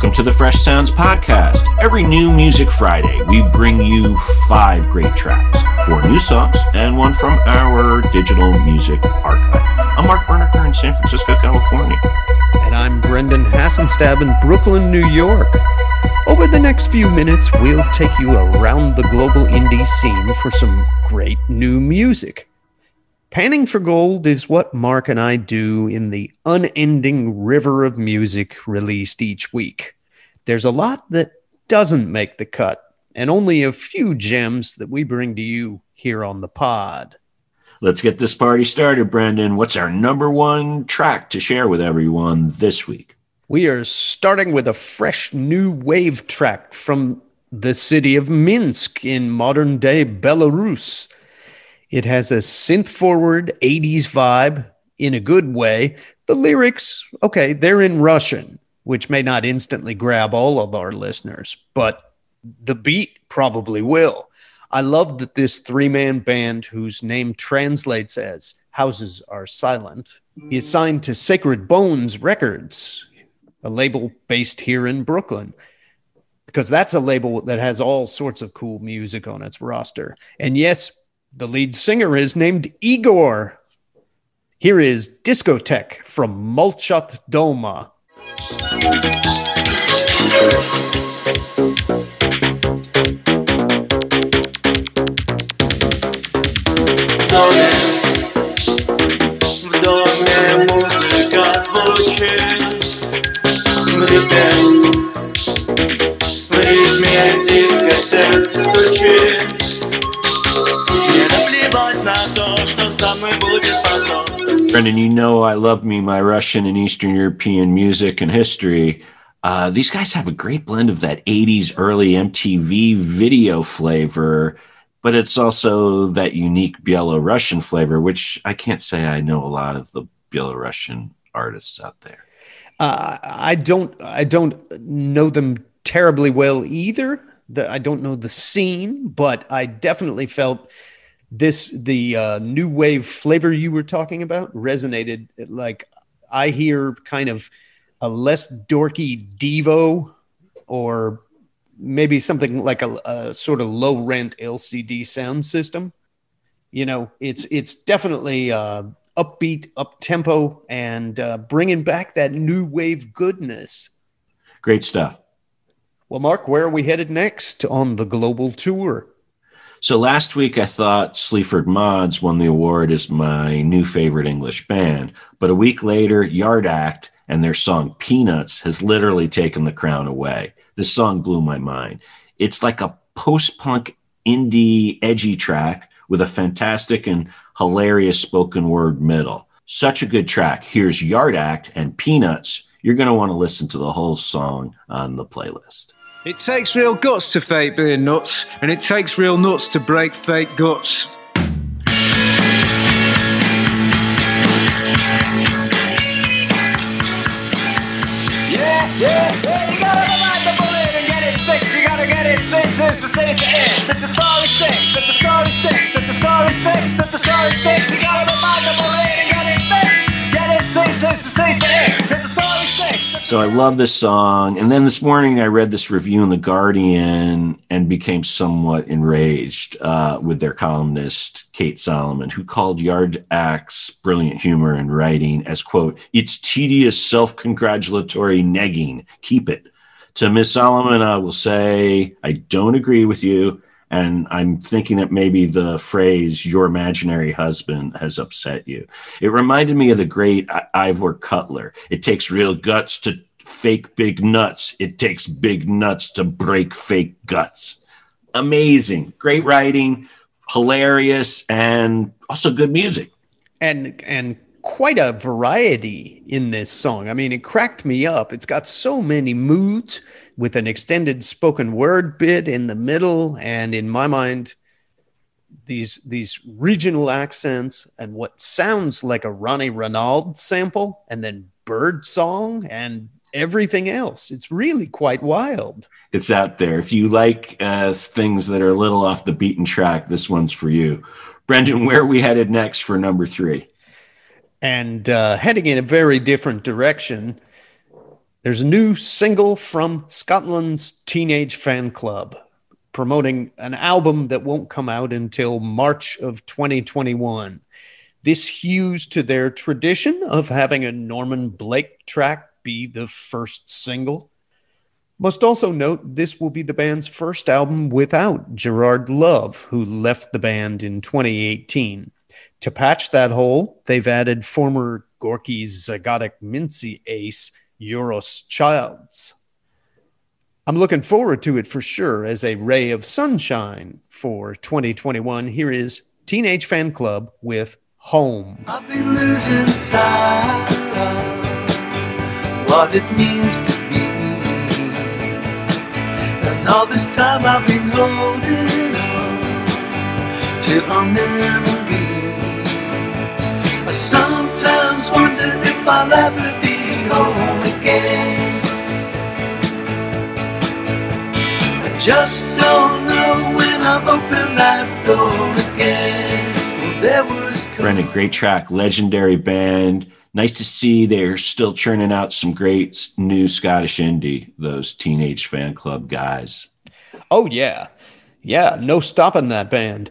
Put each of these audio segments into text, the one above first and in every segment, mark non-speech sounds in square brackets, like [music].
Welcome to the Fresh Sounds Podcast. Every new Music Friday, we bring you five great tracks, four new songs, and one from our digital music archive. I'm Mark Berniker in San Francisco, California. And I'm Brendan Hassenstab in Brooklyn, New York. Over the next few minutes, we'll take you around the global indie scene for some great new music. Panning for Gold is what Mark and I do in the unending river of music released each week. There's a lot that doesn't make the cut, and only a few gems that we bring to you here on the pod. Let's get this party started, Brendan. What's our number one track to share with everyone this week? We are starting with a fresh new wave track from the city of Minsk in modern day Belarus. It has a synth forward 80s vibe in a good way. The lyrics, okay, they're in Russian, which may not instantly grab all of our listeners, but the beat probably will. I love that this three man band, whose name translates as Houses Are Silent, is signed to Sacred Bones Records, a label based here in Brooklyn because that's a label that has all sorts of cool music on its roster. And yes, the lead singer is named Igor. Here is Discotheque from Molchat Doma. Brendan, you know I love me my Russian and Eastern European music and history. Uh, these guys have a great blend of that 80s early MTV video flavor, but it's also that unique Belarusian flavor, which I can't say I know a lot of the Belarusian artists out there. Uh, I don't I don't know them terribly well either. The, I don't know the scene, but I definitely felt this the uh, new wave flavor you were talking about resonated like i hear kind of a less dorky devo or maybe something like a, a sort of low rent LCD Soundsystem. You know it's it's definitely uh, upbeat up tempo and uh, bringing back that new wave goodness. Great stuff. Well mark where are we headed next on the global tour so last week, I thought Sleaford Mods won the award as my new favorite English band. But a week later, Yard Act and their song Peanuts has literally taken the crown away. This song blew my mind. It's like a post punk indie edgy track with a fantastic and hilarious spoken word middle. Such a good track. Here's Yard Act and Peanuts. You're going to want to listen to the whole song on the playlist. It takes real guts to fake being nuts, and it takes real nuts to break fake guts. Yeah, yeah, you gotta ride the bullet and get it fixed. You gotta get it fixed. There's to say to end. That the story sticks, that the story sticks, that the story sticks, that the story sticks. You gotta ride the bullet and get it fixed. Get it fixed. There's to say to end. That the story. So I love this song. And then this morning I read this review in The Guardian and became somewhat enraged uh, with their columnist, Kate Solomon, who called Yard Act's brilliant humor and writing as, quote, it's tedious self congratulatory negging. Keep it. To Miss Solomon, I will say, I don't agree with you. And I'm thinking that maybe the phrase your imaginary husband has upset you. It reminded me of the great Ivor Cutler. It takes real guts to fake big nuts, it takes big nuts to break fake guts. Amazing. Great writing, hilarious, and also good music. And, and, quite a variety in this song. I mean, it cracked me up. It's got so many moods with an extended spoken word bit in the middle and in my mind these these regional accents and what sounds like a Ronnie Ronalde sample and then bird song and everything else. It's really quite wild. It's out there. If you like uh, things that are a little off the beaten track, this one's for you. Brendan, where are we headed next for number three? And uh, heading in a very different direction, There's a new single from Scotland's Teenage Fanclub promoting an album that won't come out until March of 2021. This hews to their tradition of having a Norman Blake track be the first single. Must also note this will be the band's first album without Gerard Love, who left the band in 2018. To patch that hole, they've added former Gorky's Zygotic Mynci ace, Euros Childs. I'm looking forward to it for sure as a ray of sunshine for 2021. Here is Teenage Fanclub with Home. I've been losing sight of what it means to be. And all this time I've been holding on to a memory. Sometimes wonder if I'll ever be home again. I just don't know when I'll open that door again. Well, there was Brendan, great track, legendary band. Nice to see they're still churning out some great new Scottish indie, those Teenage Fanclub guys. Oh, yeah. Yeah, no stopping that band.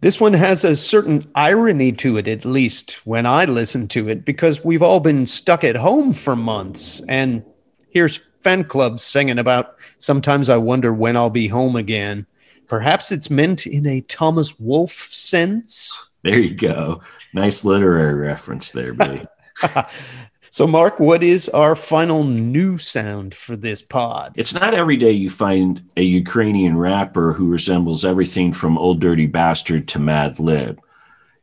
This one has a certain irony to it, at least when I listen to it, because we've all been stuck at home for months. And here's fan clubs singing about sometimes I wonder when I'll be home again. Perhaps it's meant in a Thomas Wolfe sense. There you go. Nice literary reference there, buddy. [laughs] So, Mark, what is our final new sound for this pod? It's not every day you find a Ukrainian rapper who resembles everything from Ol' Dirty Bastard to Madlib.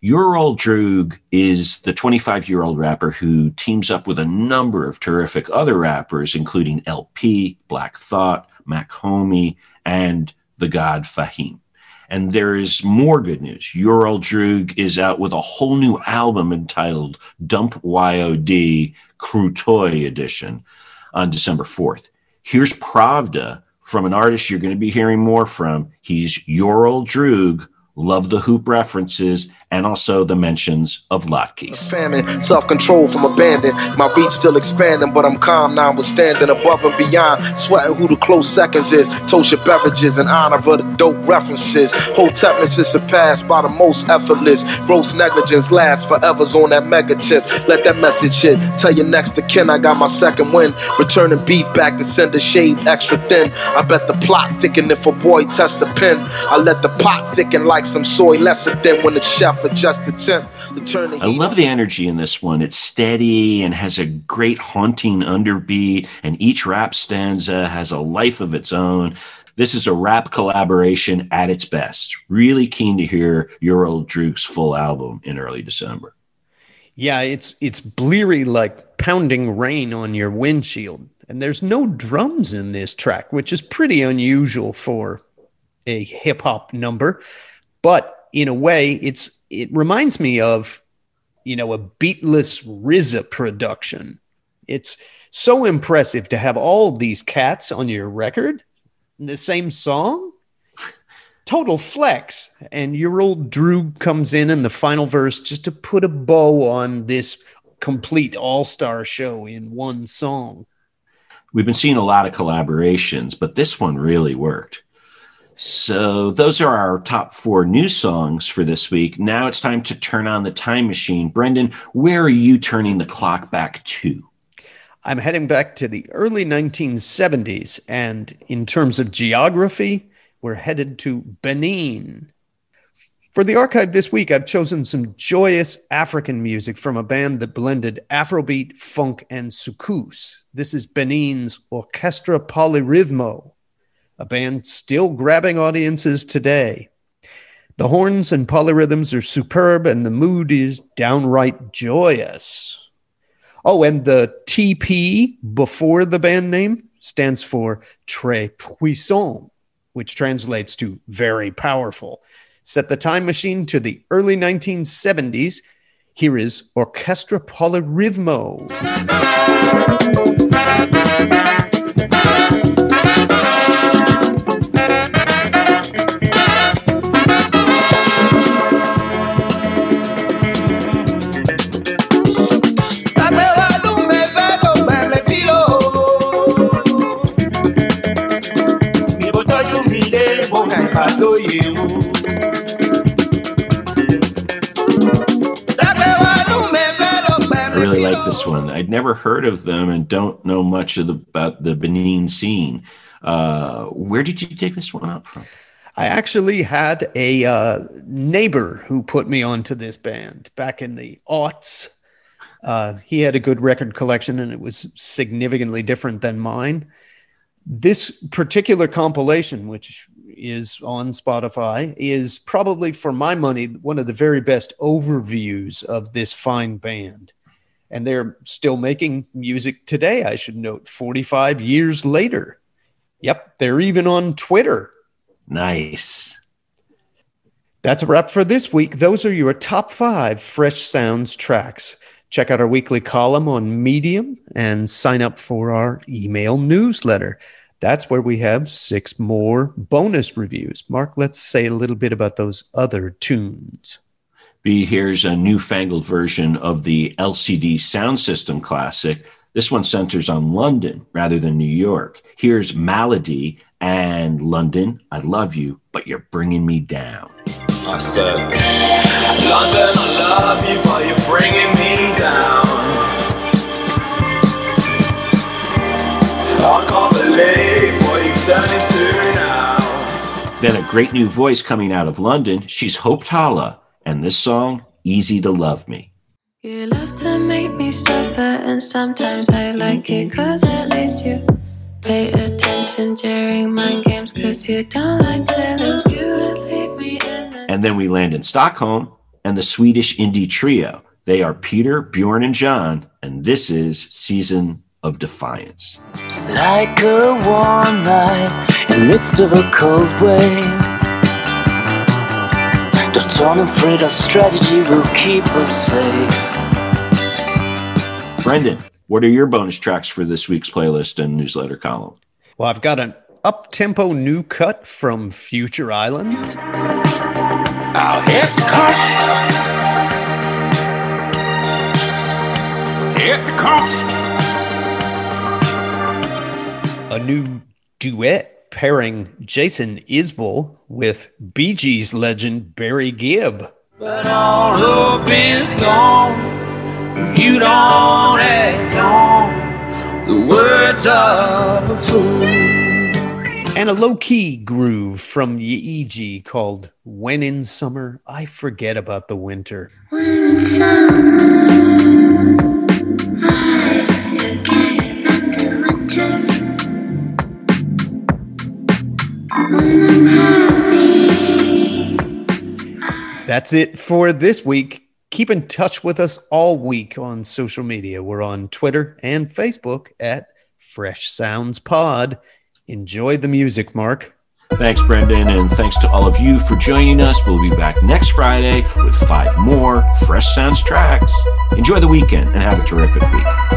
Ural Droog is the 25 year old rapper who teams up with a number of terrific other rappers, including El-P, Black Thought, Mach-Hommy, and the God Fahim. And there is more good news. Your Old Droog is out with a whole new album entitled Dump YOD Krutoy Edition on December 4th. Here's Pravda from an artist you're going to be hearing more from. He's Your Old Droog. Love the hoop references and also the mentions of latkes. famine, self-control from abandon. My reach still expanding, but I'm calm now. We're standing above and beyond, sweating who the close seconds is. Tosha beverages in honor of the dope references. Hotepness is surpassed by the most effortless. Gross negligence lasts forever's on that mega tip. Let that message hit. Tell your next to kin I got my second win. Returning beef back to sender shaved extra thin. I bet the plot thicken if a boy test the pen. I let the pot thicken like some soy lesser than when the chef adjusts the temp. To turn the I heat love the energy in this one. It's steady and has a great haunting underbeat, and each rap stanza has a life of its own. This is a rap collaboration at its best. Really keen to hear Your Old Droog's full album in early December. Yeah, it's it's bleary like pounding rain on your windshield. And there's no drums in this track, which is pretty unusual for a hip hop number. But in a way, it's it reminds me of, you know, a beatless RZA production. It's so impressive to have all these cats on your record in the same song. [laughs] Total flex. And Your Old Droog comes in in the final verse just to put a bow on this complete all star show in one song. We've been seeing a lot of collaborations, but this one really worked. So, those are our top four new songs for this week. Now it's time to turn on the time machine. Brendan, where are you turning the clock back to? I'm heading back to the early 1970s. And in terms of geography, we're headed to Benin. For the archive this week, I've chosen some joyous African music from a band that blended Afrobeat, funk, and soukous. This is Benin's Orchestra Poly-Rythmo, a band still grabbing audiences today. The horns and polyrhythms are superb, and the mood is downright joyous. Oh, and the TP before the band name stands for Très Puissant, which translates to very powerful. Set the time machine to the early 1970s. Here is Orchestra Poly-Rythmo. Never heard of them and don't know much the, about the Benin scene. Uh, where did you take this one up from? I actually had a uh, neighbor who put me onto this band back in the aughts. Uh, he had a good record collection and it was significantly different than mine. This particular compilation, which is on Spotify, is probably, for my money, one of the very best overviews of this fine band. And they're still making music today, I should note, 45 years later. Yep, they're even on Twitter. Nice. That's a wrap for this week. Those are your top five Fresh Sounds tracks. Check out our weekly column on Medium and sign up for our email newsletter. That's where we have six more bonus reviews. Mark, let's say a little bit about those other tunes. B, here's a newfangled version of the LCD Soundsystem classic. This one centers on London rather than New York. Here's Malady and London, I love you, but you're bringing me down. I said, London, I love you, but you're bringing me down. I can't believe what you've into now. Then a great new voice coming out of London. She's Hope Tala, and this song, Easy to Love Me. You love to make me suffer, and sometimes I like it, cause at least you pay attention during mind games, cause you don't like to lose. You would leave me in the And then we land in Stockholm and the Swedish indie trio. They are Peter, Bjorn, and John, and this is Season of Defiance. Like a warm night in the midst of a cold wave. Don't afraid our strategy will keep us safe. Brendan, what are your bonus tracks for this week's playlist and newsletter column? Well, I've got an up tempo new cut from Future Islands. I'll hit the coast. Hit the coast. a new duet pairing Jason Isbell with Bee Gees legend Barry Gibb. But all hope is gone. You don't act on the words of a fool. And a low key groove from Yaeji called When in Summer I Forget About the Winter. That's it for this week. Keep in touch with us all week on social media. We're on Twitter and Facebook at Fresh Sounds Pod. Enjoy the music, Mark. Thanks, Brendan, and thanks to all of you for joining us. We'll be back next Friday with five more Fresh Sounds tracks. Enjoy the weekend and have a terrific week.